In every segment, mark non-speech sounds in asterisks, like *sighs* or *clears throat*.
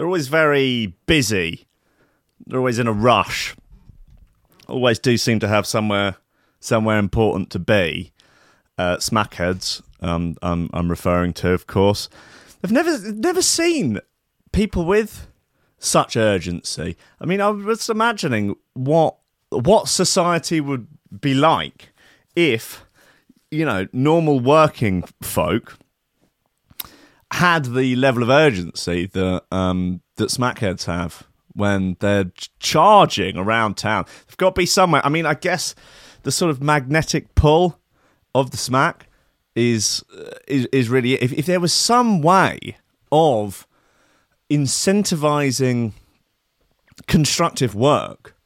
they're always very busy. They're always in a rush. Always do seem to have somewhere somewhere important to be. Uh, smackheads, um, I'm, I'm referring to, of course. I've never never seen people with such urgency. I mean, I was imagining what what society would be like if you know normal working folk had the level of urgency that um, that smackheads have when they're charging around town. They've got to be somewhere. I mean, I guess the sort of magnetic pull of the smack is uh, is, is really if, if there was some way of incentivizing constructive work,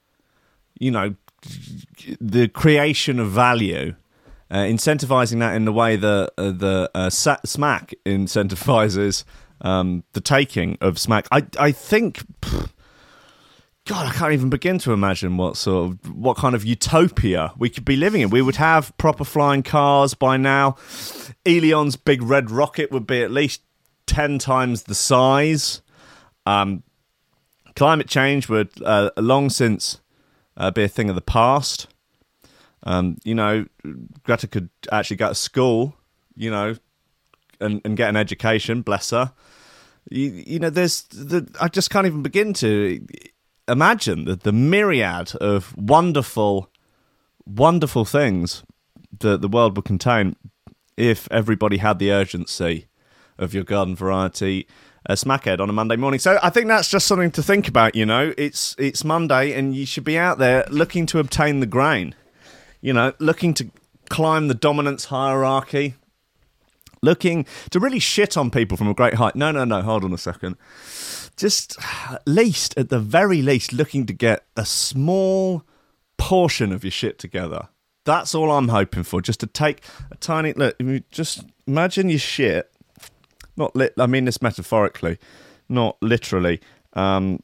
you know, the creation of value, uh, incentivizing that in the way that uh, the uh, smack incentivizes um, the taking of smack. I I think. *sighs* God, I can't even begin to imagine what sort of what kind of utopia we could be living in. We would have proper flying cars by now. Elon's big red rocket would be at least ten times the size. Um, climate change would uh, long since uh, be a thing of the past. Um, you know, Greta could actually go to school, you know, and, and get an education. Bless her. You, you know, there's the, I just can't even begin to imagine the, the myriad of wonderful, wonderful things that the world would contain if everybody had the urgency of your garden variety uh, smackhead on a Monday morning. So I think that's just something to think about. You know, it's it's Monday, and you should be out there looking to obtain the grain. You know, looking to climb the dominance hierarchy, looking to really shit on people from a great height. No, no, no. Hold on a second. Just at least, at the very least, looking to get a small portion of your shit together. That's all I'm hoping for. Just to take a tiny look. Just imagine your shit not lit. I mean this metaphorically, not literally. Um,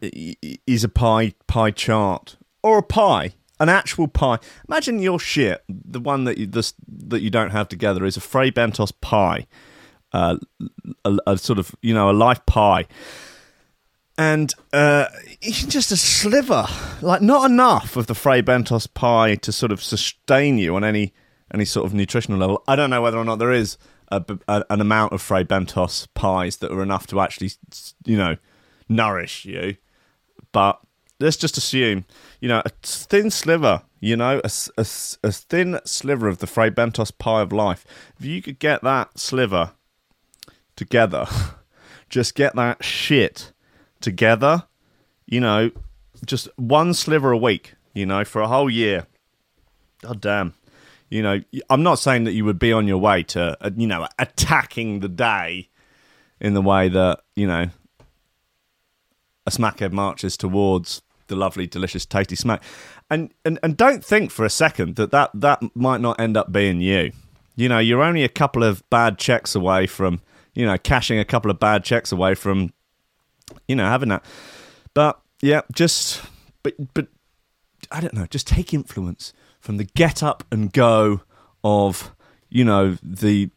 is a pie pie chart or a pie, an actual pie. Imagine your shit, the one that you this, that you don't have together, is a Fray Bentos pie, uh, a, a, sort of you know a life pie, and uh, just a sliver, like not enough of the Fray Bentos pie to sort of sustain you on any any sort of nutritional level. I don't know whether or not there is a, a, an amount of Fray Bentos pies that are enough to actually, you know, nourish you. But let's just assume, you know, a thin sliver, you know, a, a, a thin sliver of the Fray Bentos pie of life. If you could get that sliver together, *laughs* just get that shit together, you know, just one sliver a week, you know, for a whole year. God damn you know, I'm not saying that you would be on your way to, uh, you know, attacking the day in the way that, you know, a smackhead marches towards the lovely, delicious, tasty smack. And, and, and don't think for a second that, that that might not end up being you. You know, you're only a couple of bad checks away from, you know, cashing a couple of bad checks away from, you know, having that. But yeah, just, but, but I don't know, just take influence from the get up and go of you know the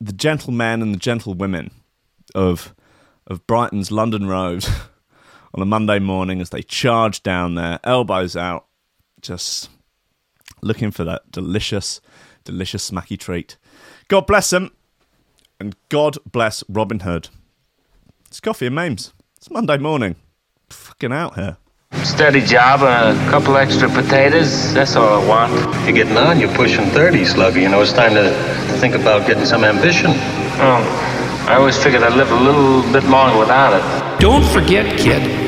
the gentlemen and the gentlewomen of of Brighton's London Road *laughs* on a Monday morning as they charge down there, elbows out, just looking for that delicious, delicious smacky treat. God bless them, and God bless Robin Hood. It's coffee and memes. It's Monday morning. Fucking out here. Steady job and a couple extra potatoes. That's all I want. You're getting on. You're pushing 30, Slugger. You know, it's time to think about getting some ambition. Oh, I always figured I'd live a little bit longer without it. Don't forget, kid,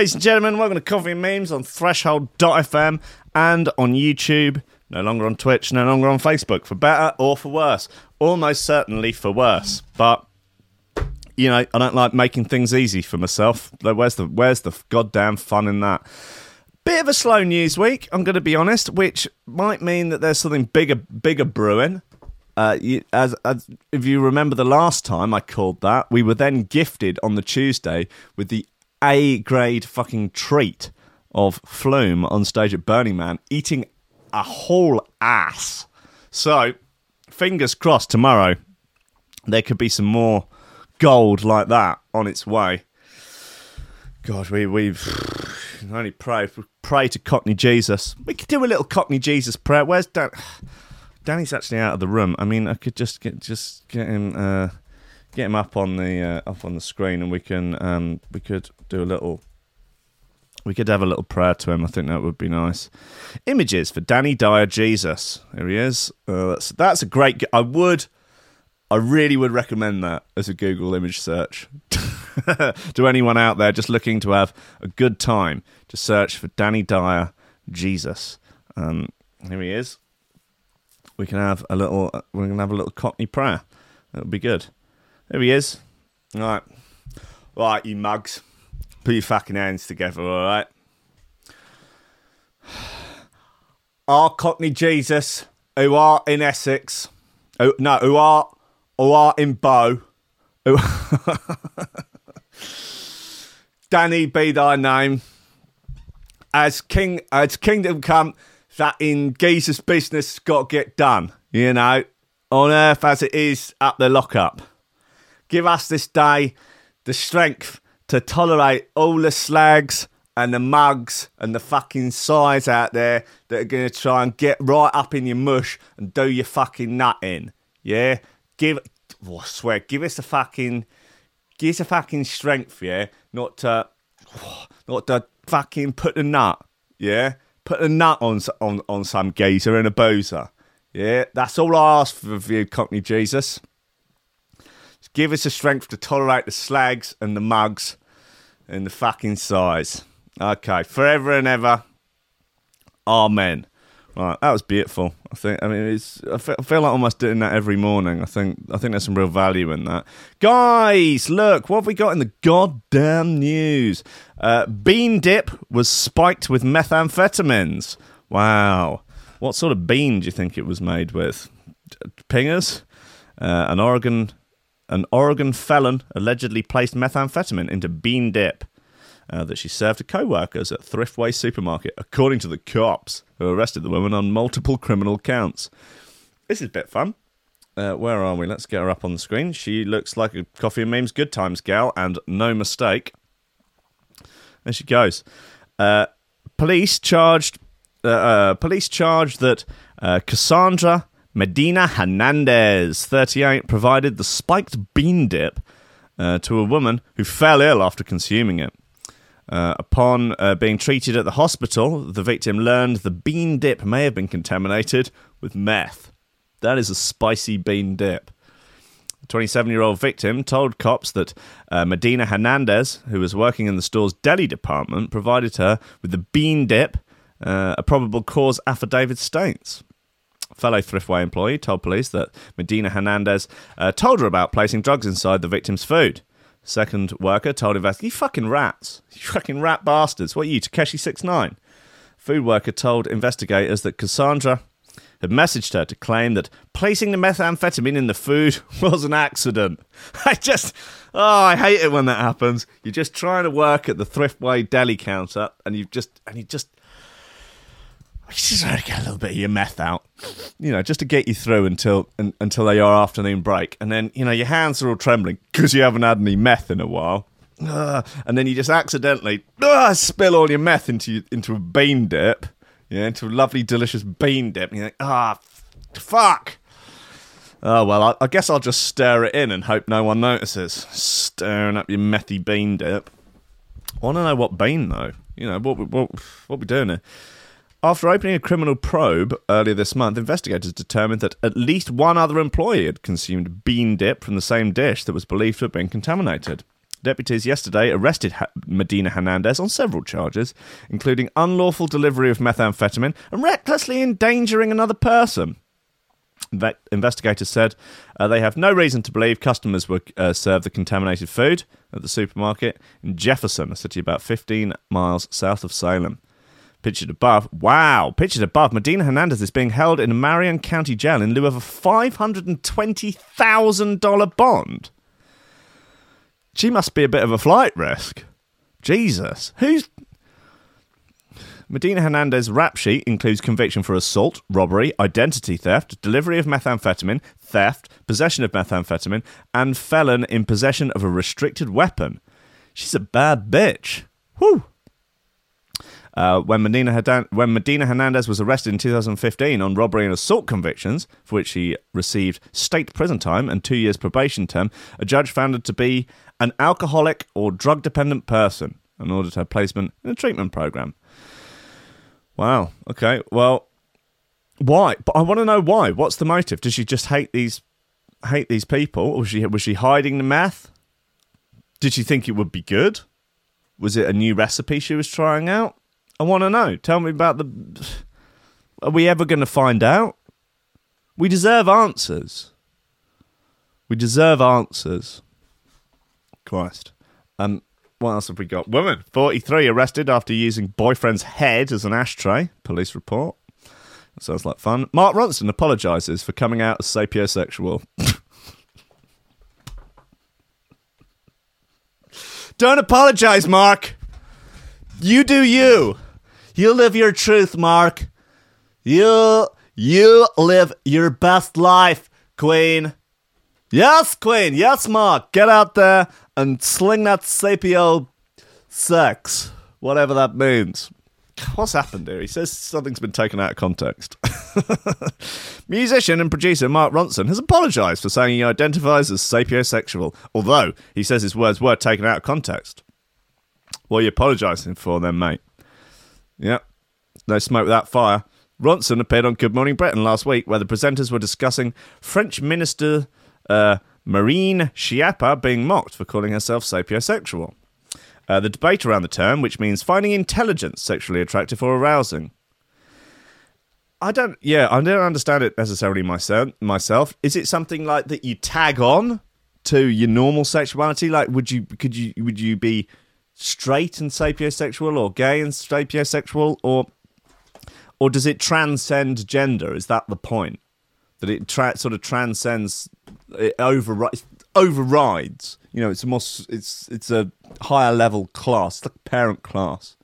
Ladies and gentlemen, welcome to Coffee and Memes on Threshold.fm and on YouTube. No longer on Twitch, no longer on Facebook, for better or for worse. Almost certainly for worse. But you know, I don't like making things easy for myself. Where's the where's the goddamn fun in that? Bit of a slow news week, I'm going to be honest, which might mean that there's something bigger bigger brewing. Uh, you, as, as if you remember the last time I called that, we were then gifted on the Tuesday with the A grade fucking treat of Flume on stage at Burning Man, eating a whole ass. So, fingers crossed tomorrow there could be some more gold like that on its way. God, we we've *sighs* only pray pray to Cockney Jesus. We could do a little Cockney Jesus prayer. Where's Dan? *sighs* Danny's actually out of the room. I mean, I could just get just get him uh, get him up on the uh, up on the screen, and we can um, we could do a little. We could have a little prayer to him. I think that would be nice. Images for Danny Dyer Jesus. Here he is. Uh, that's that's a great. I would. I really would recommend that as a Google image search *laughs* to anyone out there just looking to have a good time. Just search for Danny Dyer Jesus. Um, here he is. We can have a little. We're gonna have a little Cockney prayer. That would be good. There he is. All right, right, you mugs. Put your fucking hands together. All right. *sighs* Our Cockney Jesus, who are in Essex, who, no, who are who are in Bow, who, *laughs* Danny be thy name. As king, as kingdom come, that in Jesus' business got to get done. You know, on earth as it is at the lockup. Give us this day the strength to tolerate all the slags and the mugs and the fucking size out there that are going to try and get right up in your mush and do your fucking nut in. Yeah? Give, oh, I swear, give us a fucking, give us a fucking strength, yeah? Not to, *sighs* not to fucking put a nut, yeah? Put a nut on, on, on some geezer and a boozer. Yeah? That's all I ask for you, Cockney Jesus. Give us the strength to tolerate the slags and the mugs and the fucking size. Okay, forever and ever. Amen. Right, that was beautiful. I think. I mean, it's. I feel, I feel like almost doing that every morning. I think. I think there's some real value in that. Guys, look, what have we got in the goddamn news? Uh, bean dip was spiked with methamphetamines. Wow. What sort of bean do you think it was made with? Pingers. Uh, an Oregon, an Oregon felon allegedly placed methamphetamine into bean dip uh, that she served to co-workers at Thriftway supermarket, according to the cops who arrested the woman on multiple criminal counts. This is a bit fun. Uh, where are we? Let's get her up on the screen. She looks like a coffee and memes good times gal, and no mistake. There she goes. Uh, police charged. Uh, uh, police charged that uh, Cassandra Medina Hernandez, 38, provided the spiked bean dip uh, to a woman who fell ill after consuming it. Uh, upon uh, being treated at the hospital, the victim learned the bean dip may have been contaminated with meth. That is a spicy bean dip. The 27 year old victim told cops that uh, Medina Hernandez, who was working in the store's deli department, provided her with the bean dip, uh, a probable cause affidavit states. Fellow Thriftway employee told police that Medina Hernandez uh, told her about placing drugs inside the victim's food. Second worker told investigators, You fucking rats. You fucking rat bastards. What are you, Tekashi 69? Food worker told investigators that Cassandra had messaged her to claim that placing the methamphetamine in the food *laughs* was an accident. *laughs* I just, oh, I hate it when that happens. You're just trying to work at the Thriftway deli counter, and you just, and you just, you just want to get a little bit of your meth out, you know, just to get you through until un, until your afternoon break, and then you know your hands are all trembling because you haven't had any meth in a while. Ugh. and then you just accidentally ugh, spill all your meth into into a bean dip, yeah, into a lovely, delicious bean dip. And you're like, ah, f- fuck. Oh well, I, I guess I'll just stir it in and hope no one notices. Stirring up your methy bean dip. I want to know what bean though. You know what? What? What we doing here? After opening a criminal probe earlier this month, investigators determined that at least one other employee had consumed bean dip from the same dish that was believed to have been contaminated. Deputies yesterday arrested Medina Hernandez on several charges, including unlawful delivery of methamphetamine and recklessly endangering another person. Inve- investigators said uh, they have no reason to believe customers were uh, served the contaminated food at the supermarket in Jefferson, a city about 15 miles south of Salem. Pictured above, wow, pictured above, Medina Hernandez is being held in Marion County jail in lieu of a $520,000 bond. She must be a bit of a flight risk. Jesus. Who's. Medina Hernandez's rap sheet includes conviction for assault, robbery, identity theft, delivery of methamphetamine, theft, possession of methamphetamine, and felon in possession of a restricted weapon. She's a bad bitch. Whew. Uh, when, Medina when Medina Hernandez was arrested in 2015 on robbery and assault convictions, for which he received state prison time and two years probation term, a judge found her to be an alcoholic or drug dependent person and ordered her placement in a treatment program. Wow. Okay. Well, why? But I want to know why. What's the motive? Does she just hate these hate these people, or was she was she hiding the meth? Did she think it would be good? Was it a new recipe she was trying out? I want to know. Tell me about the. Are we ever going to find out? We deserve answers. We deserve answers. Christ. Um, what else have we got? Woman, 43, arrested after using boyfriend's head as an ashtray. Police report. Sounds like fun. Mark Ronson apologises for coming out as sapiosexual. *laughs* Don't apologise, Mark. You do you. You live your truth, Mark. You you live your best life, Queen. Yes, Queen. Yes, Mark. Get out there and sling that sapio sex, whatever that means. What's happened here? He says something's been taken out of context. *laughs* Musician and producer Mark Ronson has apologised for saying he identifies as sapiosexual, although he says his words were taken out of context. What are you apologising for then, mate? Yep. No smoke without fire. Ronson appeared on Good Morning Britain last week, where the presenters were discussing French Minister uh, Marine Schiappa being mocked for calling herself sapiosexual. Uh, the debate around the term, which means finding intelligence sexually attractive or arousing. I don't, yeah, I don't understand it necessarily myself. Myself, is it something like that you tag on to your normal sexuality? Like, would you, could you, would you be straight and sapiosexual, or gay and sapiosexual, or, or does it transcend gender? Is that the point? That it tra- sort of transcends, it overrides, overrides. You know, it's a more, it's it's a higher level class, like parent class.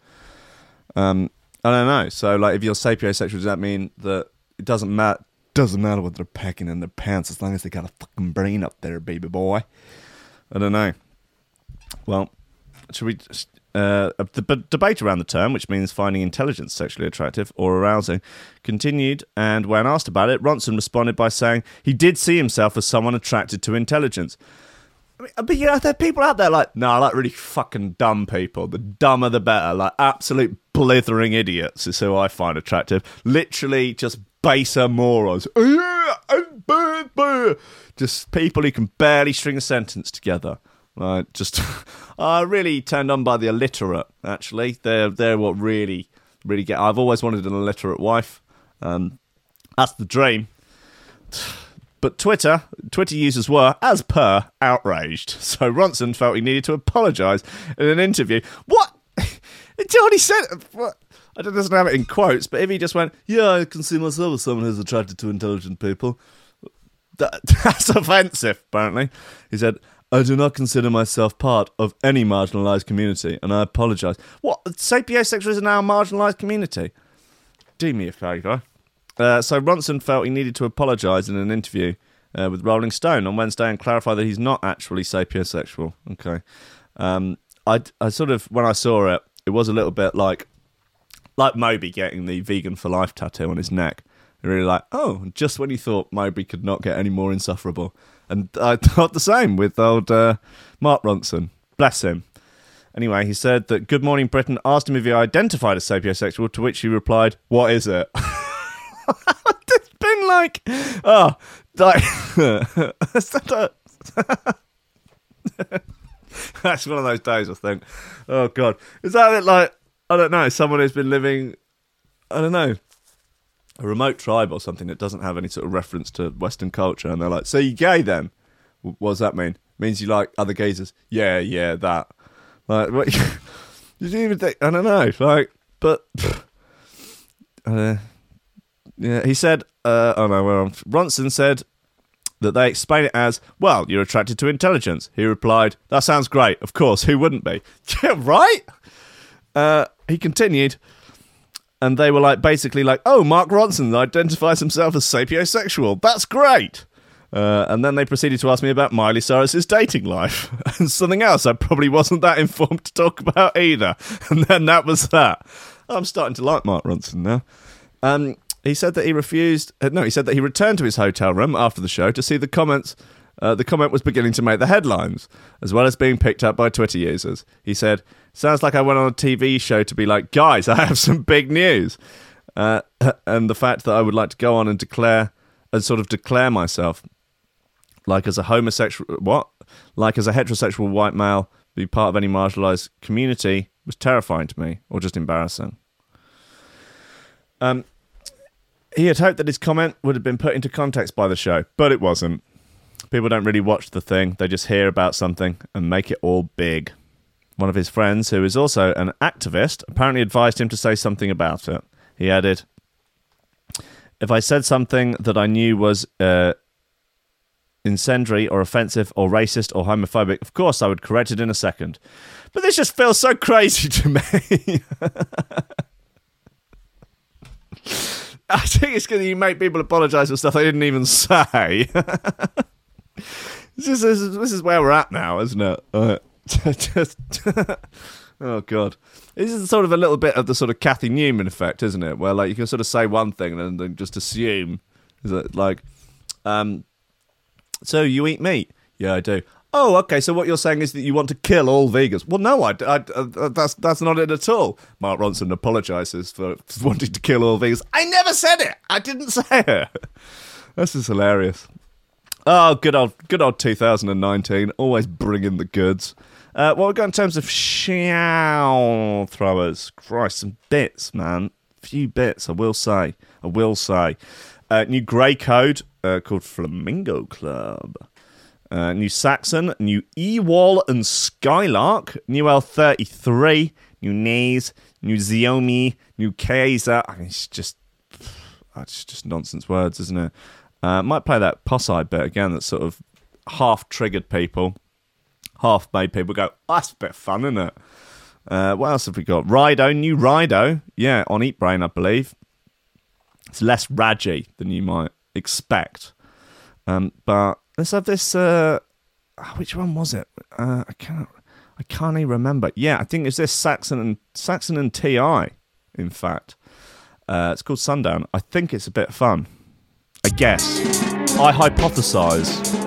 Um, I don't know. So, like, if you're sapiosexual, does that mean that it doesn't matter? Doesn't matter what they're packing in their pants as long as they got a fucking brain up there, baby boy. I don't know. Well, should we? Uh, the debate around the term, which means finding intelligence sexually attractive or arousing, continued. And when asked about it, Ronson responded by saying he did see himself as someone attracted to intelligence. I mean, but you know, there are people out there like, no, I like really fucking dumb people. The dumber the better. Like absolute blithering idiots is who I find attractive. Literally just baser morons. *laughs* Just people who can barely string a sentence together. Like just, *laughs* I really turned on by the illiterate. Actually, they're they're what really really get. I've always wanted an illiterate wife. Um, that's the dream. *sighs* But Twitter, Twitter users were, as per, outraged. *laughs* So Ronson felt he needed to apologise in an interview. What? *laughs* Already said. What? I don't doesn't have it in quotes, but if he just went, "Yeah, I can see myself as someone who's attracted to intelligent people," that, that's offensive. Apparently, he said, "I do not consider myself part of any marginalised community, and I apologize. What? Sapiosexuals is now a marginalised community. Do me a favour. Uh, so Ronson felt he needed to apologise in an interview uh, with Rolling Stone on Wednesday and clarify that he's not actually sapiosexual. Okay. Um, I, I sort of, when I saw it, it was a little bit like like Moby getting the vegan for life tattoo on his neck. Really like, oh, just when you thought Moby could not get any more insufferable. And I *laughs* thought the same with old uh, Mark Ronson. Bless him. Anyway, he said that Good Morning Britain asked him if he identified as sapiosexual, to which he replied, What is it? *laughs* it's been like, oh, like, *laughs* that's one of those days, I think. Oh, God. Is that a bit like, I don't know, someone who's been living, I don't know, a remote tribe or something that doesn't have any sort of reference to Western culture, and they're like, "So you gay then? What does that mean? means you like other gazers? Yeah, yeah, that. Like, what? *laughs* you didn't even think? I don't know. Like, but *sighs* uh, yeah, he said. Uh, oh no, where I'm- Ronson said that they explain it as, "Well, you're attracted to intelligence." He replied, "That sounds great. Of course, who wouldn't be? *laughs* Yeah, right." Uh, he continued and they were like basically like, "Oh, Mark Ronson identifies himself as sapiosexual. That's great." Uh, and then they proceeded to ask me about Miley Cyrus's dating life *laughs* and something else I probably wasn't that *laughs* informed to talk about either. *laughs* And then that was that. I'm starting to like Mark Ronson now. Um, he said that he refused. Uh, no, he said that he returned to his hotel room after the show to see the comments. Uh, the comment was beginning to make the headlines, as well as being picked up by Twitter users. He said, "Sounds like I went on a TV show to be like, guys, I have some big news." Uh, *clears throat* and the fact that I would like to go on and declare, and sort of declare myself, like as a homosexual, what, like as a heterosexual white male, be part of any marginalized community was terrifying to me, or just embarrassing. Um, he had hoped that his comment would have been put into context by the show, but it wasn't. People don't really watch the thing, they just hear about something and make it all big. One of his friends, who is also an activist, apparently advised him to say something about it. He added, If I said something that I knew was uh, incendiary or offensive or racist or homophobic, of course I would correct it in a second. But this just feels so crazy to me. *laughs* I think it's because you make people apologise for stuff they didn't even say. *laughs* this, is, this, is, where we're at now, isn't it? Uh, just, *laughs* oh god, this is sort of a little bit of the sort of Cathy Newman effect, isn't it? Where like you can sort of say one thing and then just assume is that like, um, so you eat meat? Yeah, I do. Oh, okay. So what you're saying is that you want to kill all vegans? Well, no, I, I, uh, that's that's not it at all. Mark Ronson apologizes for *laughs* wanting to kill all vegans. I never said it. I didn't say it. *laughs* This is hilarious. Oh, good old, good old 2019. Always bringing the goods. Uh, what we got in terms of show throwers? Christ, some bits, man. Few bits, I will say. I will say. Uh, new grey code uh, called Flamingo Club. Uh, new Saxon, new Ewol and Skylark, new L33, new Naze, new Xiaomi, new Kaiser. I mean, it's just, *sighs* it's just nonsense words, isn't it? Uh, might play that Posse bit again that sort of half triggered people, half made people go, oh, that's a bit fun, isn't it? Uh, what else have we got? Rido, new Rido. Yeah, on Eatbrain, I believe. It's less raggy than you might expect. Um, but let's have this. Uh, ah, which one was it? Uh, I can't. I can't even remember. Yeah, I think it's this Saxon and Saxon and Ti. In fact, uh, it's called Sundown. I think it's a bit fun. I guess. I hypothesize.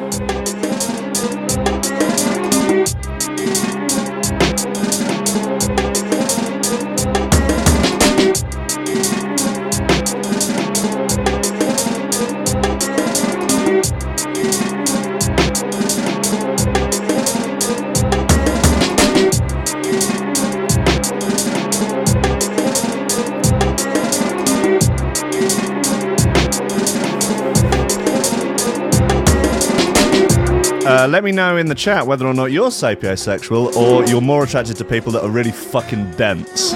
Uh, let me know in the chat whether or not you're sapiosexual or you're more attracted to people that are really fucking dense.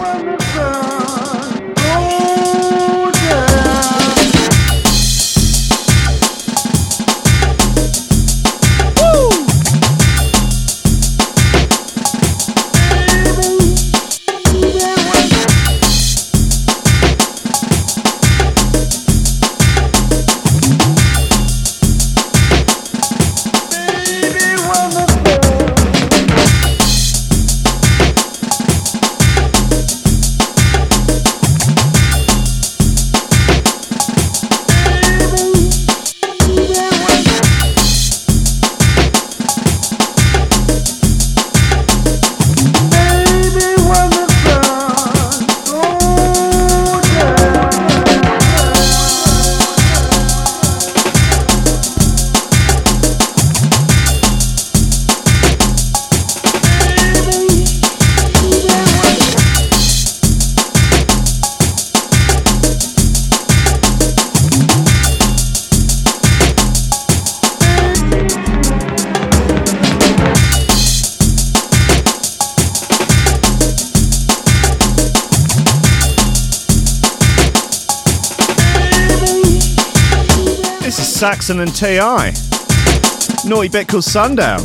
Saxon and T.I. Naughty bit called Sundown.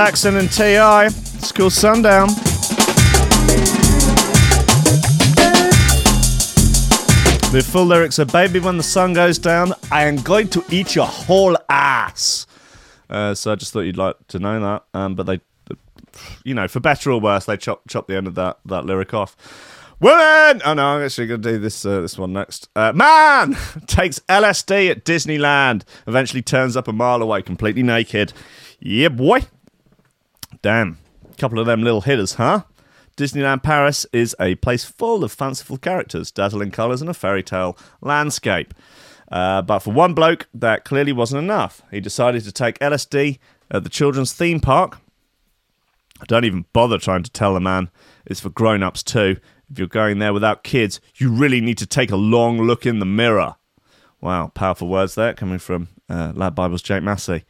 Saxon and T.I. It's called Sundown. The full lyrics are Baby, when the sun goes down, I am going to eat your whole ass. Uh, so I just thought you'd like to know that. Um, but they, you know, for better or worse, they chop chop the end of that, that lyric off. Woman! Oh no, I'm actually going to do this uh, this one next. Uh, man *laughs* takes LSD at Disneyland. Eventually turns up a mile away, completely naked. Yeah, boy. Damn. a Couple of them little hitters, huh? Disneyland Paris is a place full of fanciful characters, dazzling colours, and a fairy tale landscape. Uh, but for one bloke, that clearly wasn't enough. He decided to take LSD at the children's theme park. I Don't even bother trying to tell the man it's for grown ups too. If you're going there without kids, you really need to take a long look in the mirror. Wow, powerful words there coming from uh, LADbible's Jake Massey.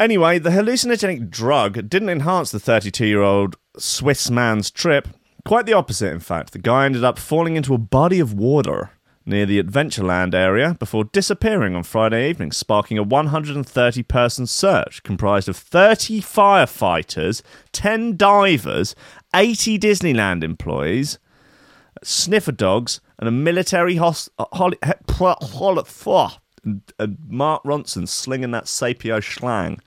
Anyway, the hallucinogenic drug didn't enhance the 32 year old Swiss man's trip. Quite the opposite, in fact. The guy ended up falling into a body of water near the Adventureland area before disappearing on Friday evening, sparking a 130 person search comprised of 30 firefighters, 10 divers, 80 Disneyland employees, sniffer dogs, and a military host. Uh, *laughs* hol- hol- and, and Mark Ronson slinging that sapio schlang.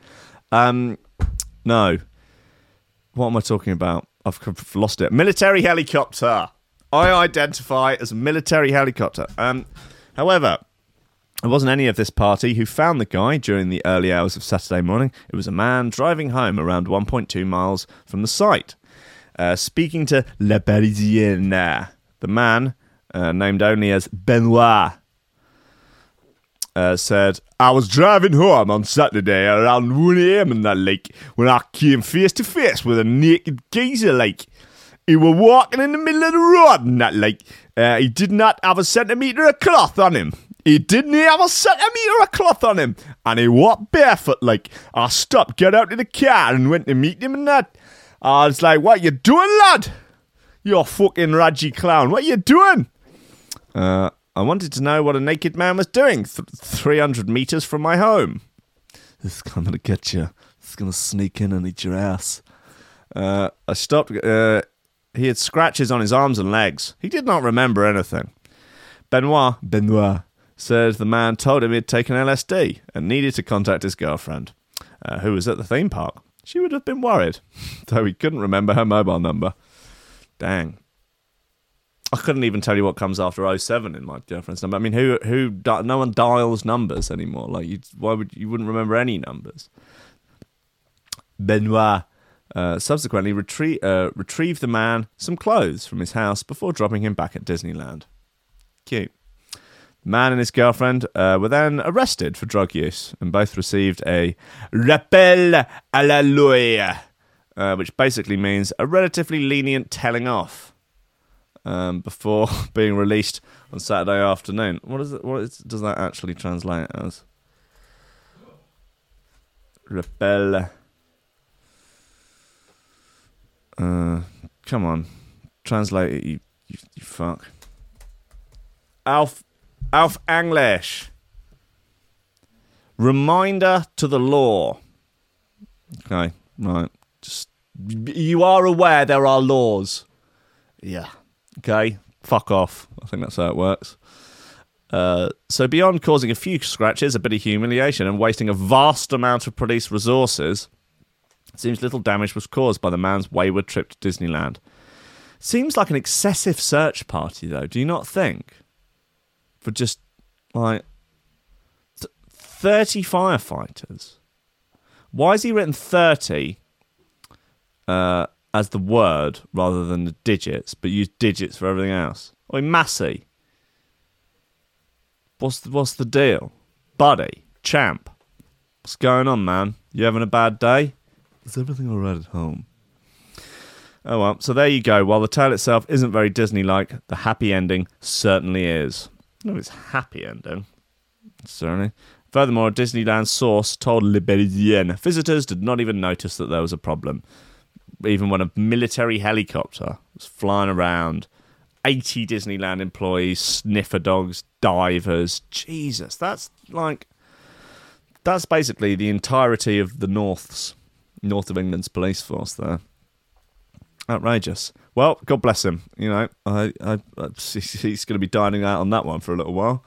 Um, no. What am I talking about? I've lost it. Military helicopter. I identify as a military helicopter. Um, however, it wasn't any of this party who found the guy during the early hours of Saturday morning. It was a man driving home around 1.2 miles from the site. uh, speaking to Le Parisien. The man, uh, named only as Benoit, uh, said, I was driving home on Saturday around 1 a.m. in that lake when I came face to face with a naked geezer like. He were walking in the middle of the road in that lake. Uh, he did not have a centimetre of cloth on him. He didn't have a centimetre of cloth on him. And he walked barefoot like. I stopped, got out of the car and went to meet him and that. I was like, what you doing, lad? You're fucking Raji clown. What you doing? Uh, I wanted to know what a naked man was doing th- 300 metres from my home. This is going to get you. It's going to sneak in and eat your ass. Uh, I stopped. Uh, he had scratches on his arms and legs. He did not remember anything. Benoit, Benoit said the man told him he'd taken LSD and needed to contact his girlfriend, uh, who was at the theme park. She would have been worried, *laughs* though he couldn't remember her mobile number. Dang. I couldn't even tell you what comes after 07 in my girlfriend's number. I mean, who who no one dials numbers anymore. Like, you, why would you wouldn't remember any numbers? Benoit uh, subsequently retrie- uh, retrieved the man some clothes from his house before dropping him back at Disneyland. Cute. The man and his girlfriend uh, were then arrested for drug use and both received a rappel à la loi, uh, which basically means a relatively lenient telling off um, before *laughs* being released on Saturday afternoon. What is it? What is, does that actually translate as? Rappel. Uh, come on, translate it, you, you, you fuck. Alf, Alf English. Reminder to the law. Okay, right. Just you are aware there are laws. Yeah. Okay. Fuck off. I think that's how it works. Uh, so beyond causing a few scratches, a bit of humiliation, and wasting a vast amount of police resources, seems little damage was caused by the man's wayward trip to Disneyland. Seems like an excessive search party, though. Do you not think? For just like th- thirty firefighters. Why has he written thirty uh, as the word rather than the digits, but use digits for everything else? Oi, Massey. What's the, what's the deal, buddy, champ? What's going on, man? You having a bad day? Is everything all right at home? Oh well, so there you go. While the tale itself isn't very Disney-like, the happy ending certainly is. No, it's happy ending. Certainly. Furthermore, a Disneyland source told Le Parisien visitors did not even notice that there was a problem, even when a military helicopter was flying around. 80 Disneyland employees, sniffer dogs, divers. Jesus, that's like. That's basically the entirety of the North's, North of England's police force there. Outrageous. Well, God bless him. You know, I, I, I *laughs* he's going to be dining out on that one for a little while.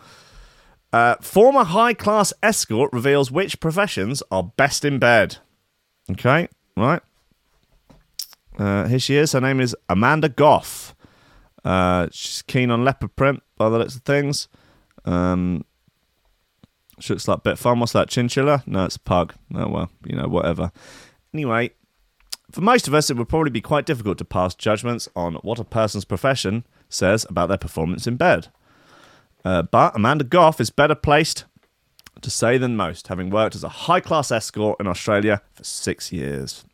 Uh, former high class escort reveals which professions are best in bed. Okay, right. Uh, here she is. Her name is Amanda Goff. Uh, she's keen on leopard print by the looks of things. Um, she looks like a bit fun. What's that? Chinchilla? No, it's a pug. Oh, well, you know, whatever. Anyway, for most of us, it would probably be quite difficult to pass judgments on what a person's profession says about their performance in bed. Uh, but Amanda Goff is better placed to say than most, having worked as a high class escort in Australia for six years.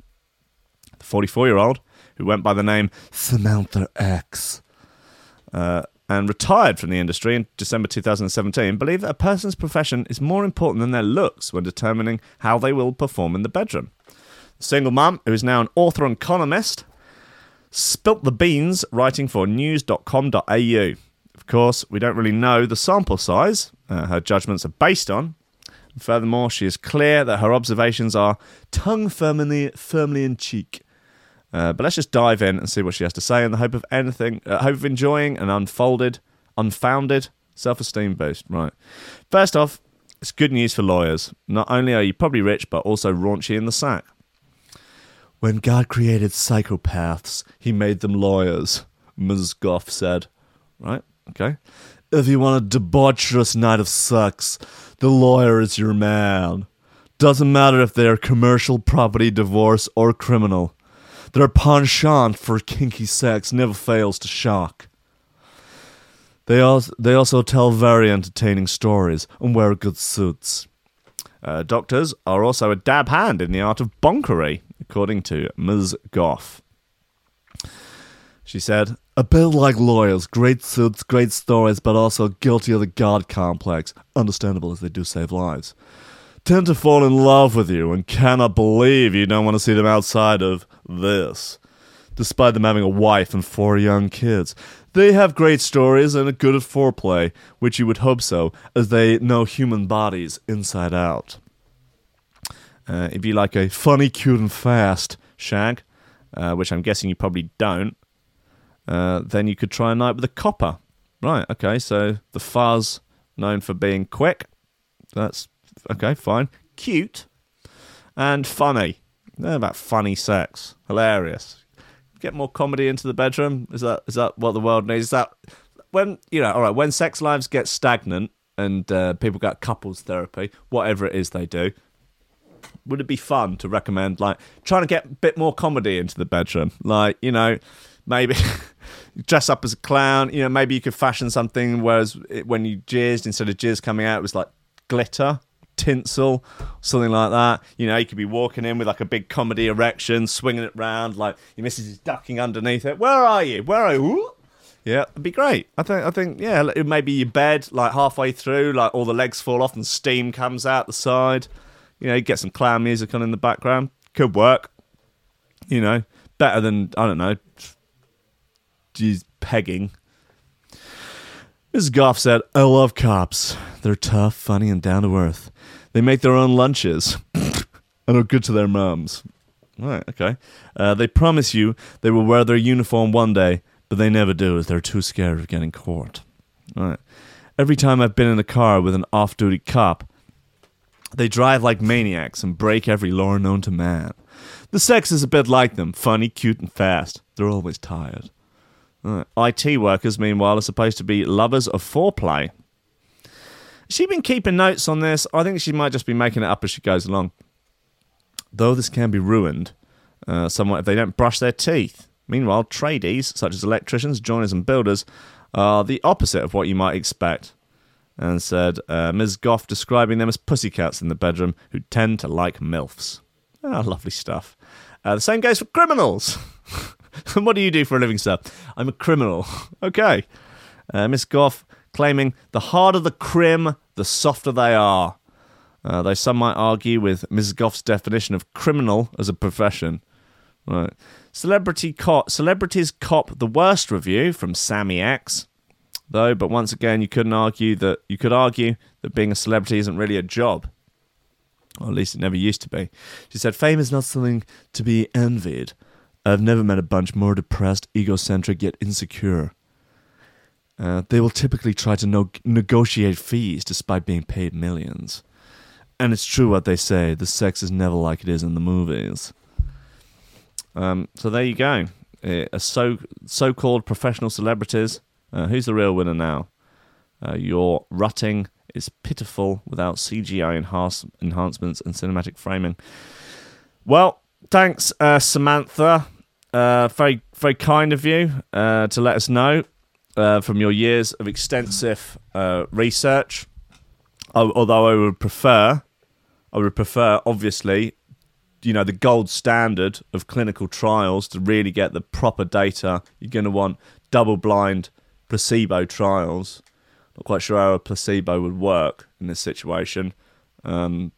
The 44 year old, who went by the name Samantha X, uh, and retired from the industry in December 2017, believe that a person's profession is more important than their looks when determining how they will perform in the bedroom. The single mum, who is now an author and columnist, spilt the beans writing for news.com.au. Of course, we don't really know the sample size uh, her judgments are based on. Furthermore, she is clear that her observations are tongue firmly, firmly in cheek. Uh, but let's just dive in and see what she has to say in the hope of anything, uh, hope of enjoying an unfolded, unfounded self-esteem boost. Right. First off, it's good news for lawyers. Not only are you probably rich, but also raunchy in the sack. When God created psychopaths, he made them lawyers, Ms. Goff said. Right? Okay. If you want a debaucherous night of sex, the lawyer is your man. Doesn't matter if they're commercial property, divorce, or criminal. Their penchant for kinky sex never fails to shock. They also, they also tell very entertaining stories and wear good suits. Uh, doctors are also a dab hand in the art of bonkery, according to Ms. Goff. She said, A bit like lawyers, great suits, great stories, but also guilty of the God complex. Understandable as they do save lives. Tend to fall in love with you and cannot believe you don't want to see them outside of this. Despite them having a wife and four young kids, they have great stories and are good at foreplay, which you would hope so, as they know human bodies inside out. Uh, if you like a funny, cute, and fast shag, uh, which I'm guessing you probably don't, uh, then you could try a night with a copper. Right, okay, so the fuzz, known for being quick. That's okay, fine. Cute and funny. They're about funny sex. Hilarious. Get more comedy into the bedroom. Is that is that what the world needs? Is that when you know, all right, when sex lives get stagnant and uh, people get couples therapy, whatever it is they do, would it be fun to recommend like trying to get a bit more comedy into the bedroom? Like, you know, maybe *laughs* dress up as a clown. You know, maybe you could fashion something whereas it, when you jizzed, instead of jizz coming out, it was like glitter, tinsel, something like that. You know, you could be walking in with like a big comedy erection, swinging it round, like your missus is ducking underneath it. Where are you? Where are you? Yeah, it'd be great. I think. I think. Yeah, maybe your bed, like halfway through, like all the legs fall off and steam comes out the side. You know, get some clown music on in the background. Could work. You know, better than I don't know Geez, pegging. Mrs. Goff said, I love cops. They're tough, funny, and down to earth. They make their own lunches *laughs* and are good to their mums. All right, okay. Uh, they promise you they will wear their uniform one day, but they never do as they're too scared of getting caught. All right. Every time I've been in a car with an off duty cop, they drive like maniacs and break every law known to man. The sex is a bit like them funny, cute, and fast. They're always tired. Uh, IT workers, meanwhile, are supposed to be lovers of foreplay. She's she been keeping notes on this? I think she might just be making it up as she goes along. Though this can be ruined uh, somewhat if they don't brush their teeth. Meanwhile, tradies, such as electricians, joiners, and builders, are the opposite of what you might expect. And said uh, Ms. Goff describing them as pussycats in the bedroom who tend to like MILFs. Ah, lovely stuff. Uh, the same goes for criminals. *laughs* *laughs* what do you do for a living, sir? I'm a criminal. *laughs* okay. Uh, Miss Goff claiming the harder the crim, the softer they are. Uh, though some might argue with Mrs. Goff's definition of criminal as a profession. Right. Celebrity cop, celebrities cop the worst review from Sammy X. Though, but once again, you couldn't argue that you could argue that being a celebrity isn't really a job. Or at least it never used to be. She said, Fame is not something to be envied, I've never met a bunch more depressed, egocentric, yet insecure. Uh, they will typically try to no- negotiate fees despite being paid millions. And it's true what they say the sex is never like it is in the movies. Um, so there you go. Uh, so so called professional celebrities. Uh, who's the real winner now? Uh, your rutting is pitiful without CGI enhance- enhancements and cinematic framing. Well, thanks, uh, Samantha. Uh, very, very kind of you uh, to let us know uh, from your years of extensive uh, research. although I would prefer, I would prefer, obviously, you know, the gold standard of clinical trials to really get the proper data. You're going to want double-blind placebo trials. Not quite sure how a placebo would work in this situation. Um,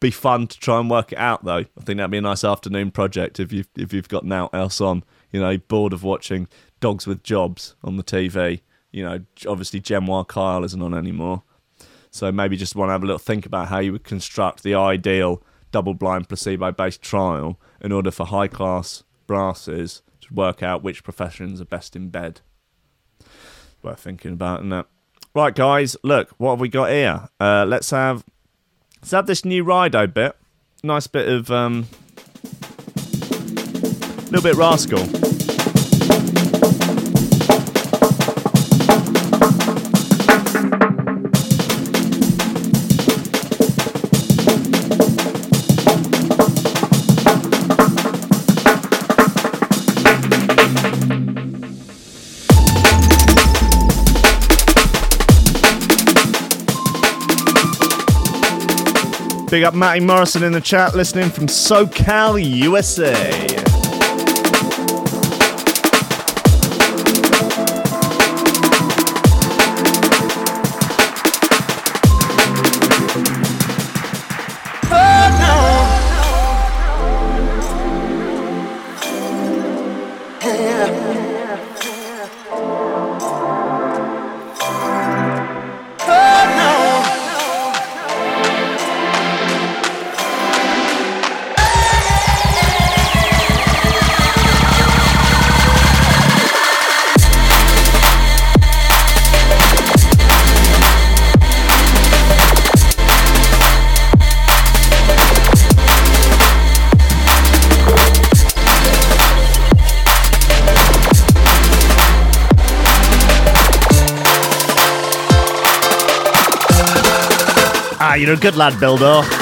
be fun to try and work it out though. I think that'd be a nice afternoon project if you've if you've got now else on. You know, bored of watching dogs with jobs on the TV. You know, obviously Jeremy Kyle isn't on anymore. So maybe just want to have a little think about how you would construct the ideal double-blind placebo-based trial in order for high-class brasses to work out which professions are best in bed. Worth thinking about, isn't it? Right, guys, look, what have we got here? Uh, let's have Let's have this new Rido bit. Nice bit of um, little bit rascal. Big up Matty Morrison in the chat, listening from SoCal, USA. You're a good lad, Bildo.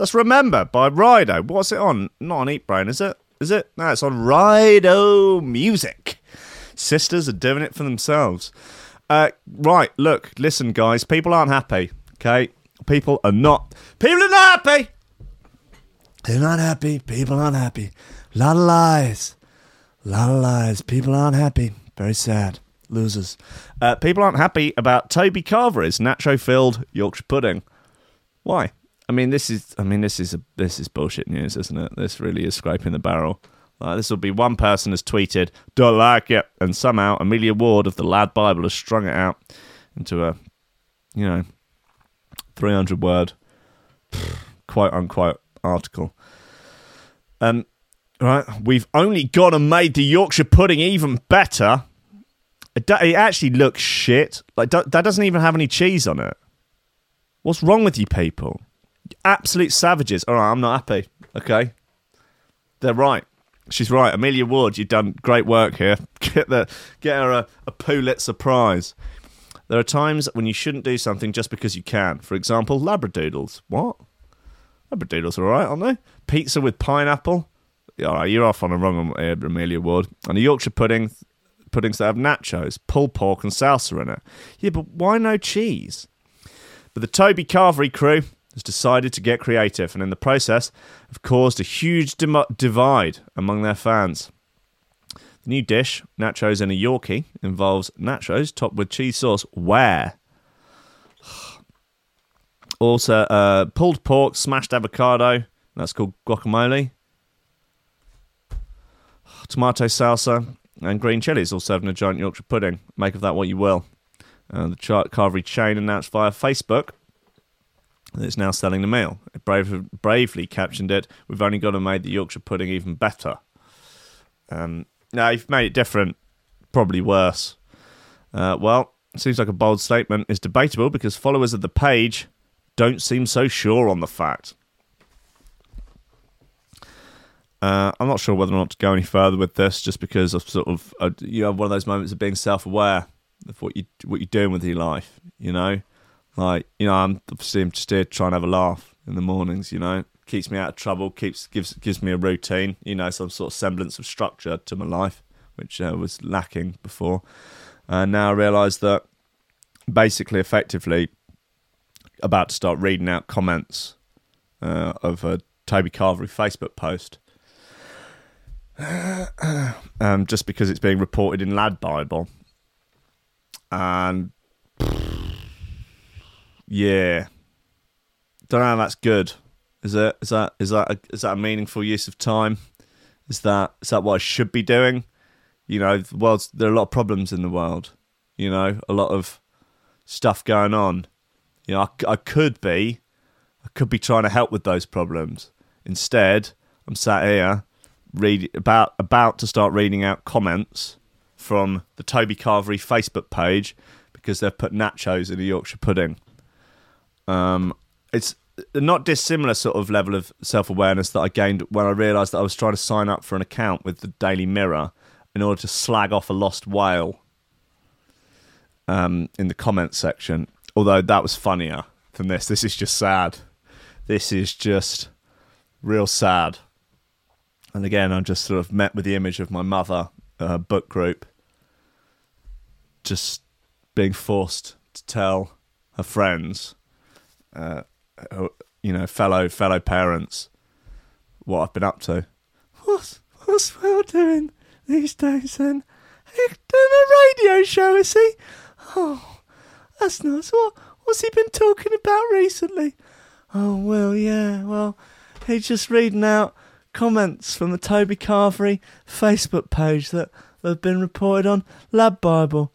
That's Remember by Rido. What's it on? Not on Eatbrain, is it? Is it? No, it's on Rido Music. Sisters are doing it for themselves. Uh, right, look, listen, guys. People aren't happy, okay? People are not. People are not happy! They're not happy. People aren't happy. A lot of lies. A lot of lies. People aren't happy. Very sad. Losers. Uh, people aren't happy about Toby Carvery's nacho filled Yorkshire pudding. Why? I mean, this is. I mean, this is a, this is bullshit news, isn't it? This really is scraping the barrel. Like, this will be one person has tweeted, "Don't like it," and somehow Amelia Ward of the LADbible has strung it out into a, you know, three hundred word, quote unquote article. Um, right, we've only gone and made the Yorkshire pudding even better. It, it actually looks shit. Like that doesn't even have any cheese on it. What's wrong with you people? Absolute savages. All right, I'm not happy. Okay, they're right. She's right. Amelia Ward, you've done great work here. *laughs* Get the get her a, a Pulitzer Prize. There are times when you shouldn't do something just because you can. For example, Labradoodles. What? Labradoodles are all right, aren't they? Pizza with pineapple. All right, you're off on a wrong one, uh, Amelia Ward. And a Yorkshire pudding, puddings that have nachos, pulled pork, and salsa in it. Yeah, but why no cheese? But the Toby Carvery crew, has decided to get creative and in the process have caused a huge dim- divide among their fans. The new dish, nachos and a Yorkie, involves nachos topped with cheese sauce. Where? *sighs* Also, uh, pulled pork, smashed avocado. That's called guacamole. *sighs* Tomato salsa and green chilies, all served in a giant Yorkshire pudding. Make of that what you will. Uh, the Carvery chain announced via Facebook that it's now selling the meal. It brave- bravely captioned it, We've only got to make the Yorkshire pudding even better. Um, now, you've made it different, probably worse. Uh, well, seems like a bold statement. is debatable because followers of the page don't seem so sure on the fact. Uh, I'm not sure whether or not to go any further with this, just because of sort of uh, you have one of those moments of being self-aware of what you what you're doing with your life. You know, like you know, I'm obviously I'm just here trying to have a laugh in the mornings. You know, keeps me out of trouble, keeps gives gives me a routine. You know, some sort of semblance of structure to my life, which uh, was lacking before. And now I realise that basically, effectively, about to start reading out comments uh, of a Toby Carvery Facebook post. *clears throat* um, just because it's being reported in LADbible. And yeah, don't know how that's good. Is it? Is that is that a, is that a meaningful use of time? Is that is that what I should be doing? You know, the world's there are a lot of problems in the world. You know, a lot of stuff going on. You know, I, I could be, I could be trying to help with those problems. Instead, I'm sat here, read about about to start reading out comments from the Toby Carvery Facebook page because they've put nachos in a Yorkshire pudding. Um, it's not dissimilar sort of level of self awareness that I gained when I realised that I was trying to sign up for an account with the Daily Mirror in order to slag off a lost whale um, in the comments section. Although that was funnier than this. This is just sad. This is just real sad. And again, I'm just sort of met with the image of my mother, uh, book group, just being forced to tell her friends, uh, you know, fellow fellow parents, what I've been up to. What's what's Will doing these days? Then he's doing a radio show, is he? Oh, that's nice. What what's he been talking about recently? Oh well, yeah. Well, he's just reading out comments from the Toby Carvery Facebook page that have been reported on LADbible.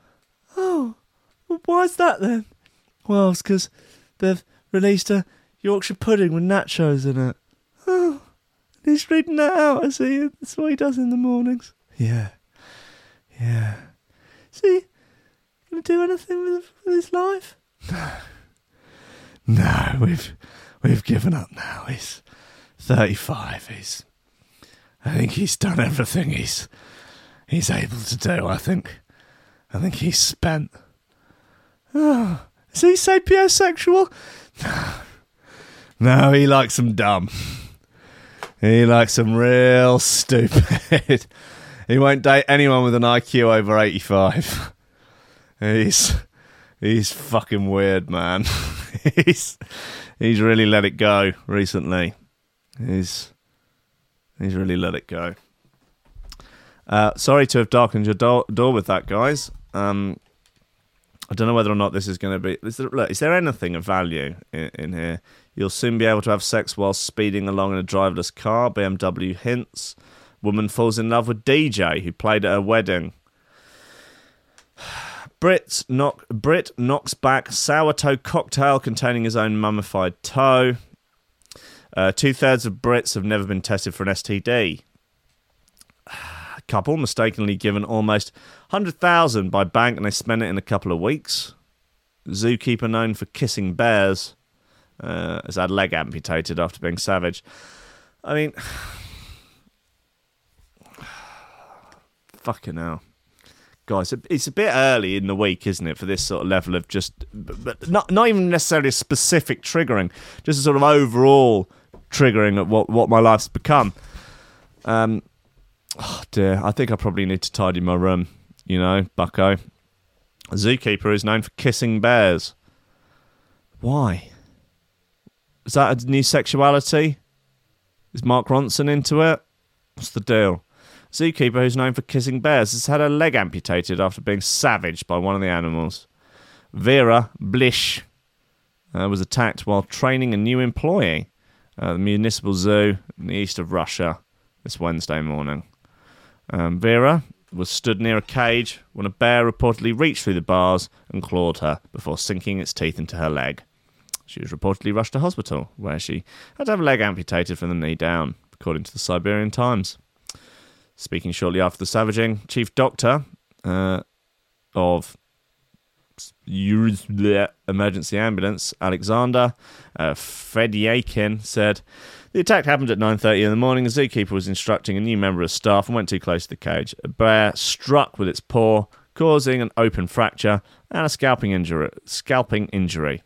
Oh, well, why's that then? Well, it's because they've released a Yorkshire pudding with nachos in it. Oh, he's reading that out, I see. That's what he does in the mornings. Yeah, yeah. See, gonna do anything with, with his life? No, *laughs* no. We've we've given up now. He's thirty-five. He's. I think he's done everything he's he's able to do. I think. I think he's spent. Oh, is he sapiosexual? *laughs* No, he likes them dumb. He likes them real stupid. *laughs* he won't date anyone with an IQ over 85. *laughs* He's he's fucking weird, man. he's he's really let it go recently. He's he's really let it go. Uh, sorry to have darkened your door, door with that, guys. Um, I don't know whether or not this is going to be. Is there, look, is there anything of value in, in here? You'll soon be able to have sex while speeding along in a driverless car. BMW hints. Woman falls in love with DJ who played at her wedding. *sighs* Brit, knock, Brit knocks back sourdough cocktail containing his own mummified toe. Uh, Two thirds of Brits have never been tested for an STD. Couple mistakenly given almost 100,000 by bank and they spend it in a couple of weeks. Zookeeper known for kissing bears uh, has had leg amputated after being savage. I mean, *sighs* fucking hell. Guys, it's a bit early in the week, isn't it, for this sort of level of just, but not not even necessarily a specific triggering, just a sort of overall triggering at what what my life's become. Um, oh dear, I think I probably need to tidy my room. You know, Bucko. A zookeeper is known for kissing bears. Why? Is that a new sexuality? Is Mark Ronson into it? What's the deal? Zookeeper, who's known for kissing bears, has had her leg amputated after being savaged by one of the animals. Vera Blish uh, was attacked while training a new employee at the municipal zoo in the east of Russia this Wednesday morning. Um, Vera was stood near a cage when a bear reportedly reached through the bars and clawed her before sinking its teeth into her leg. She was reportedly rushed to hospital, where she had to have a leg amputated from the knee down, according to the Siberian Times. Speaking shortly after the savaging, Chief Doctor uh, of emergency ambulance Alexander uh, Fedyakin said the attack happened at 9.30 in the morning. A zookeeper was instructing a new member of staff and went too close to the cage. A bear struck with its paw, causing an open fracture and a scalping injury. Scalping injury.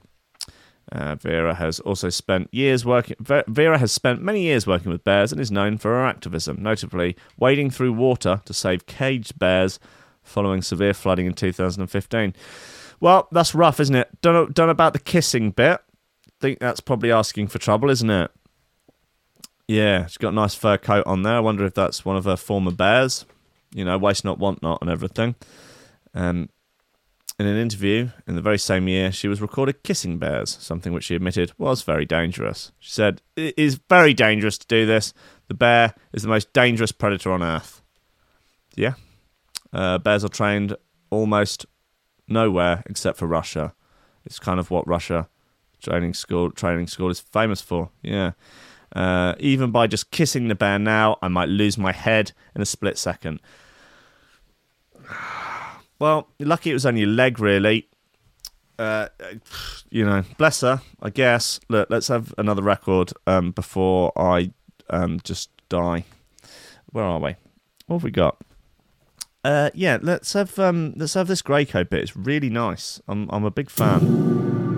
Uh, Vera has also spent years working. Vera has spent many years working with bears and is known for her activism, notably wading through water to save caged bears following severe flooding in 2015. Well, that's rough, isn't it? Don't know, don't about the kissing bit. Think that's probably asking for trouble, isn't it? Yeah, she's got a nice fur coat on there. I wonder if that's one of her former bears. You know, waste not, want not, and everything. Um, in an interview in the very same year, she was recorded kissing bears, something which she admitted was very dangerous. She said, It is very dangerous to do this. The bear is the most dangerous predator on earth. Yeah. Uh, bears are trained almost nowhere except for Russia. It's kind of what Russia training school training school is famous for. Yeah. Uh, even by just kissing the bear now, I might lose my head in a split second. *sighs* Well, lucky it was only your leg, really. Uh, *sighs* you know, bless her, I guess. Look, let's have another record um, before I um, just die. Where are we? What have we got? Uh, yeah, let's have um, let's have this Grey Code bit. It's really nice. I'm I'm a big fan.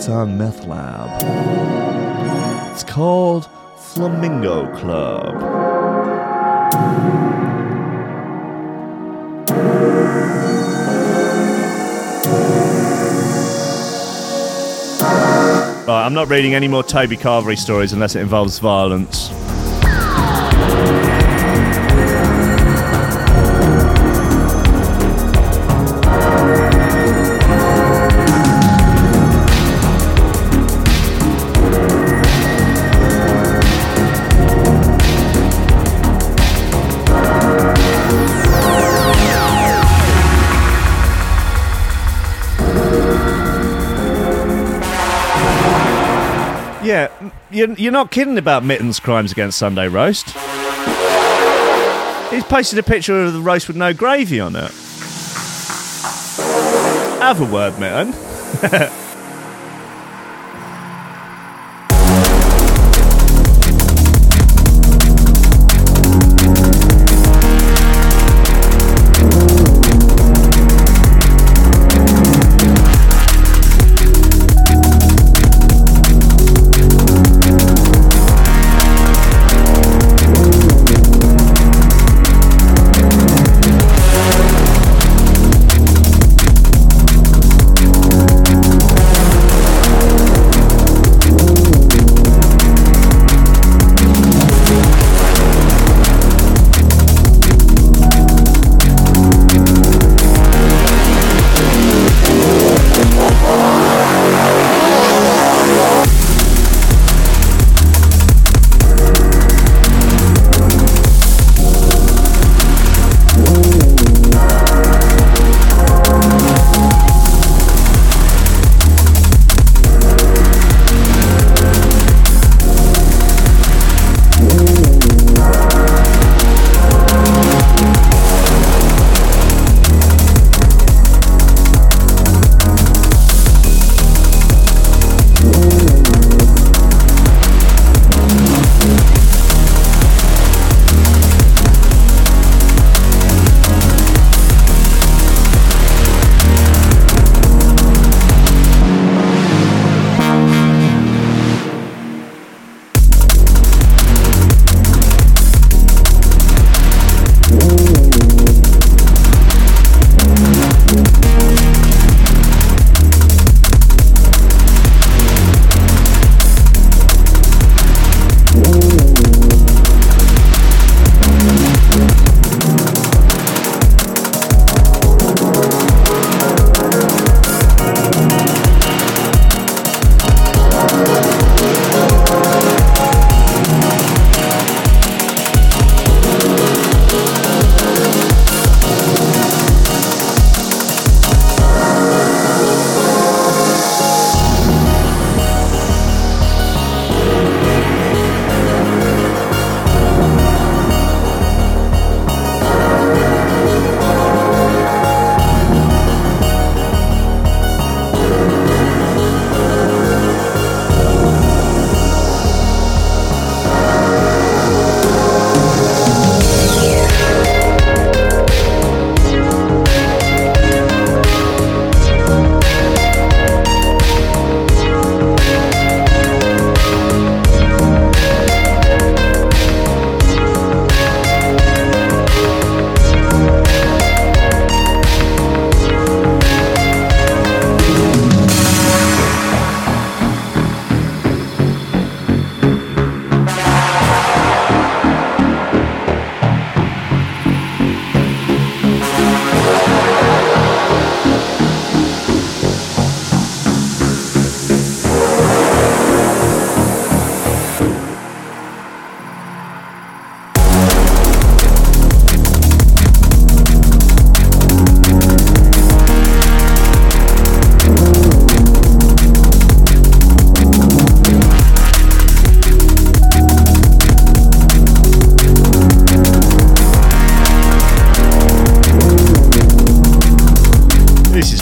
It's on Meth Lab. It's called Flamingo Club. Right, I'm not reading any more Toby Carvery stories unless it involves violence. You're, you're not kidding about Mitten's crimes against Sunday roast. He's posted a picture of the roast with no gravy on it. Have a word, Mitten. *laughs*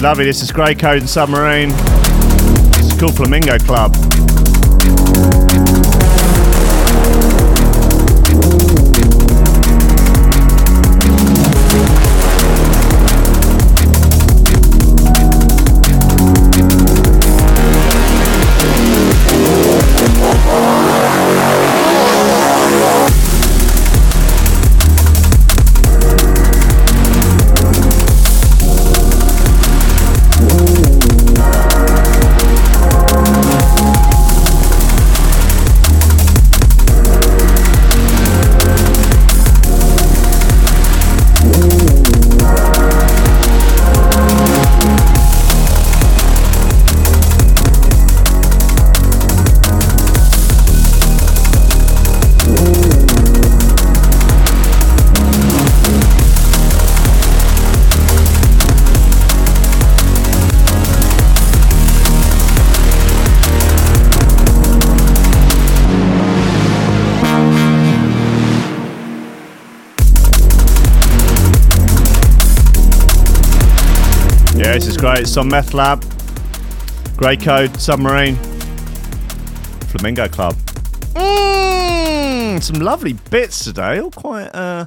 lovely. This is Grey Code and Submarine. It's called Flamingo Club. This is great. It's on Meth Lab, Grey Code, Submarine, Flamingo Club. Mm, some lovely bits today. All quite, uh,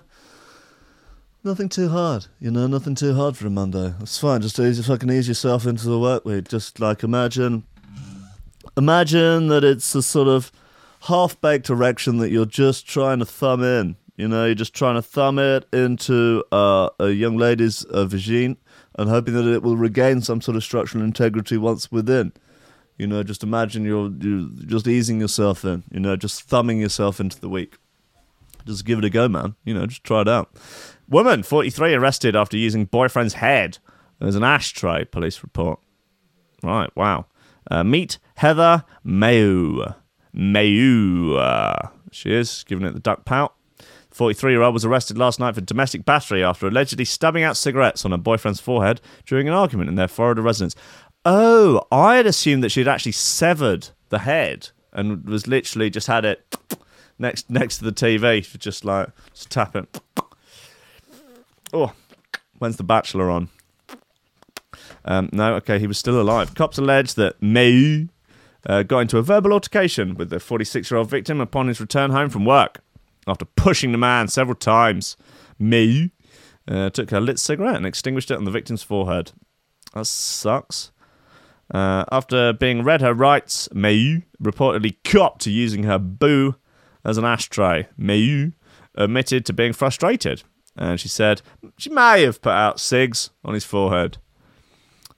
nothing too hard. You know, nothing too hard for a Monday. It's fine. Just ease, fucking ease yourself into the work week. Just like imagine, imagine that it's a sort of half-baked erection that you're just trying to thumb in. You know, you're just trying to thumb it into uh, a young lady's uh, vagine and hoping that it will regain some sort of structural integrity once within. You know, just imagine you're, you're just easing yourself in, you know, just thumbing yourself into the week. Just give it a go, man. You know, just try it out. Woman, 43, arrested after using boyfriend's head as an ashtray, police report. Right, wow. Uh, meet Heather Mayu. Mayu. Uh, she is, giving it the duck pout. 43 year old was arrested last night for domestic battery after allegedly stubbing out cigarettes on her boyfriend's forehead during an argument in their Florida residence. Oh, I had assumed that she'd actually severed the head and was literally just had it next next to the TV, just like just tap it. Oh, when's The Bachelor on? Um, no, okay, he was still alive. Cops allege that May uh, got into a verbal altercation with the 46 year old victim upon his return home from work. After pushing the man several times, May uh, took her lit cigarette and extinguished it on the victim's forehead. That sucks. Uh, after being read her rights, Mayu reportedly copped to using her boo as an ashtray. Mayu admitted to being frustrated, and she said she may have put out cigs on his forehead.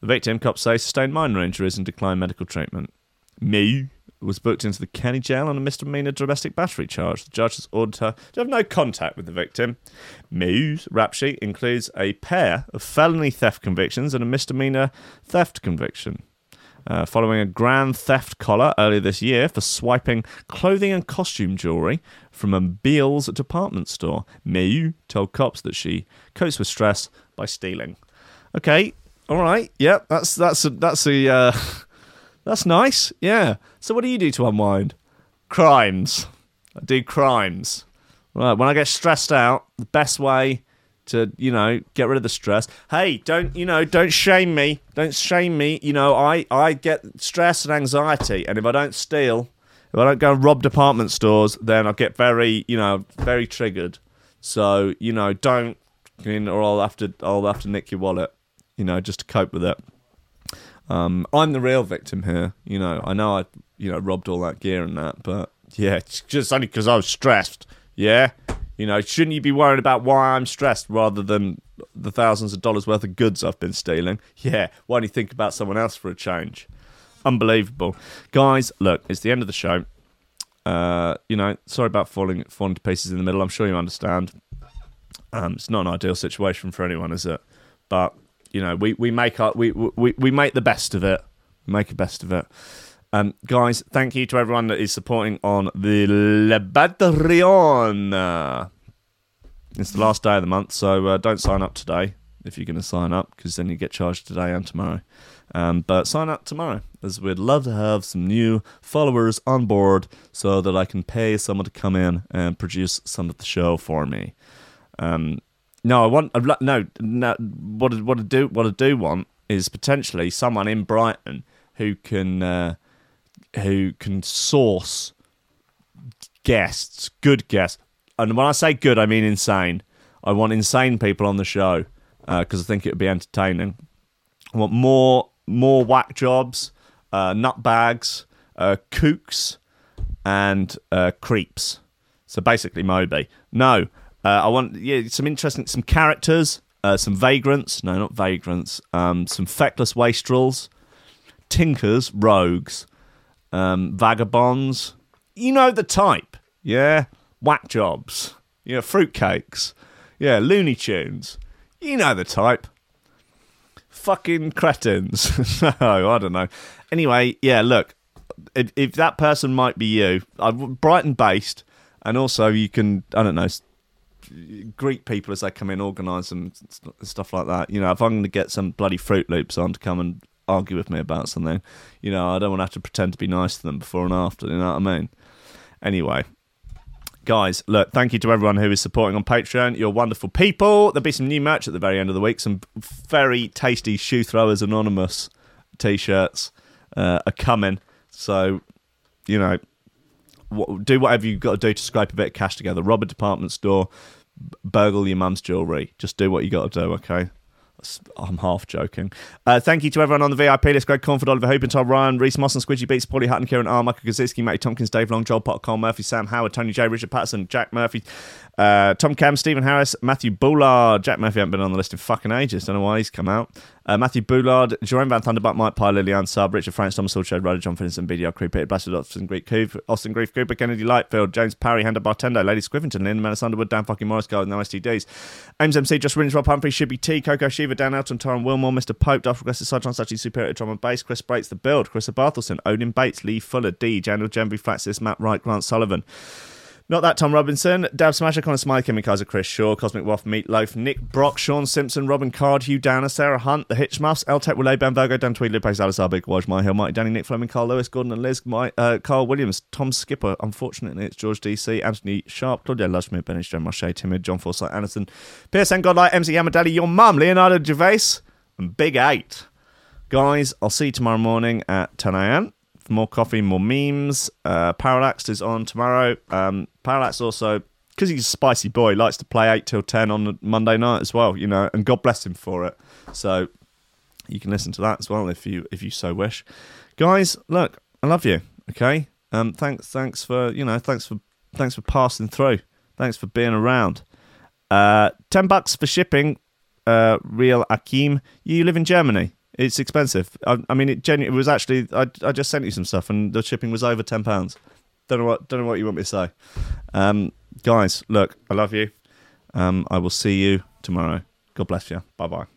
The victim, cops say, sustained minor injuries and declined medical treatment. Mayu was booked into the county jail on a misdemeanor domestic battery charge. The judge has ordered her to have no contact with the victim. Mayu's rap sheet includes a pair of felony theft convictions and a misdemeanor theft conviction. Uh, following a grand theft collar earlier this year for swiping clothing and costume jewelry from a Bealls department store, Mayu told cops that she copes with stress by stealing. Okay, all right, yep, that's that's a, that's a uh, *laughs* that's nice, yeah. So what do you do to unwind? Crimes. I do crimes. Right, when I get stressed out, the best way to, you know, get rid of the stress. Hey, don't, you know, don't shame me. Don't shame me. You know, I, I get stress and anxiety, and if I don't steal, if I don't go and rob department stores, then I get very, you know, very triggered. So, you know, don't, or I'll have to, I'll have to nick your wallet, you know, just to cope with it. Um, I'm the real victim here. You know, I know I, you know, robbed all that gear and that, but yeah, it's just only because I was stressed. Yeah, you know, shouldn't you be worried about why I'm stressed rather than the thousands of dollars worth of goods I've been stealing? Yeah, why don't you think about someone else for a change? Unbelievable, guys. Look, it's the end of the show. Uh, you know, sorry about falling falling to pieces in the middle. I'm sure you understand. Um, it's not an ideal situation for anyone, is it? But you know, we, we make our, we, we we make the best of it. Make the best of it. Um, guys, thank you to everyone that is supporting on the Le Patreon. Uh, it's the last day of the month, so uh, don't sign up today if you're going to sign up, because then you get charged today and tomorrow. Um, but sign up tomorrow, as we'd love to have some new followers on board, so that I can pay someone to come in and produce some of the show for me. Um, no, I want no, no. What I, what I do what I do want is potentially someone in Brighton who can uh, who can source guests, good guests. And when I say good, I mean insane. I want insane people on the show because I think it would be entertaining. I want more more whack jobs, uh, nutbags, uh, kooks, and uh, creeps. So basically, Moby. No, uh, I want yeah some interesting some characters, uh, some vagrants. No, not vagrants. Um, some feckless wastrels, tinkers, rogues, um, vagabonds. You know the type. Yeah, whack jobs. Yeah, fruitcakes. Yeah, Looney Tunes. You know the type. Fucking cretins. *laughs* no, I don't know. Anyway, yeah, look, if, if that person might be you, I'm Brighton based, and also you can, I don't know, greet people as they come in, organise them, st- stuff like that. You know, if I'm going to get some bloody Fruit Loops on to come and argue with me about something, you know, I don't want to have to pretend to be nice to them before and after. You know what I mean? Anyway, guys, look, thank you to everyone who is supporting on Patreon. You're wonderful people. There'll be some new merch at the very end of the week. Some very tasty Shoe Throwers Anonymous t shirts uh, are coming. So, you know, do whatever you've got to do to scrape a bit of cash together. Rob a department store, burgle your mum's jewellery. Just do what you got to do, okay? I'm half joking. Uh, thank you to everyone on the VIP list Greg Cornford, Oliver Hope, and Tom Ryan, Reese Moss and Squidgy Beats, Paulie Hutton, Kieran R, Michael Kaczynski, Matty Tompkins, Dave Long, Joel Potter, Murphy, Sam Howard, Tony J, Richard Patterson, Jack Murphy, uh, Tom Cam, Stephen Harris, Matthew Bullard. Jack Murphy hasn't been on the list in fucking ages. Don't know why he's come out. Uh, Matthew Boulard, Jerome Van Thunderbuck, Mike Pye, Lillian Sub, Richard Franks, Thomas Hallshade, Ryder John Finnis, and BDR Crew, Peter Bastard, Austin Greek Cooper, Austin Grief Cooper, Kennedy Lightfield, James Parry, Handa Bartendo, Lady Squivington, Lynn Menace Underwood, Dan fucking Morris, with no STDs, Ames MC, Josh Rins, Rob Humphrey, Shibby T, Coco Shiva, Dan Elton, Torrin Wilmore, Mr. Pope, Duff Progressive Sidron, Sachi Superior Drum and Bass, Chris Bates, The Build, Chris Barthelson, Odin Bates, Lee Fuller, D, Daniel Gemby, Flatsis, Matt Wright, Grant Sullivan. Not that Tom Robinson, Dab Smasher, Connor Kimmy Kaiser, Chris Shaw, Cosmic Waff, Meatloaf, Nick Brock, Sean Simpson, Robin Card, Hugh Downer, Sarah Hunt, The Hitchmuffs, El Tech Relay, Ben Virgo, Dan Tweed, Lupe Salazar, Big Waj, My Hill, Danny, Nick Fleming, Carl Lewis, Gordon and Liz, My, uh, Carl Williams, Tom Skipper, unfortunately it's George DC, Anthony Sharp, Claudia Lushmere, Bennett, Joe Marche, Timid, John Forsyth, Anderson, PSN Godlight, MC Hamadali, your mum, Leonardo Gervais, and Big Eight. Guys, I'll see you tomorrow morning at 10 a.m. more coffee, more memes. Uh, Parallax is on tomorrow. Um, Parallax also, because he's a spicy boy, likes to play 8 till 10 on Monday night as well, you know, and God bless him for it. So you can listen to that as well if you if you so wish. Guys, look, I love you. Okay, um, thanks thanks for you know thanks for thanks for passing through. Thanks for being around. Uh, ten bucks for shipping. Uh, real Akim, you live in Germany. It's expensive. I, I mean, it genu- It was actually. I, I just sent you some stuff, and the shipping was over ten pounds. Don't know what. Don't know what you want me to say. Um, guys, look, I love you. Um, I will see you tomorrow. God bless you. Bye bye.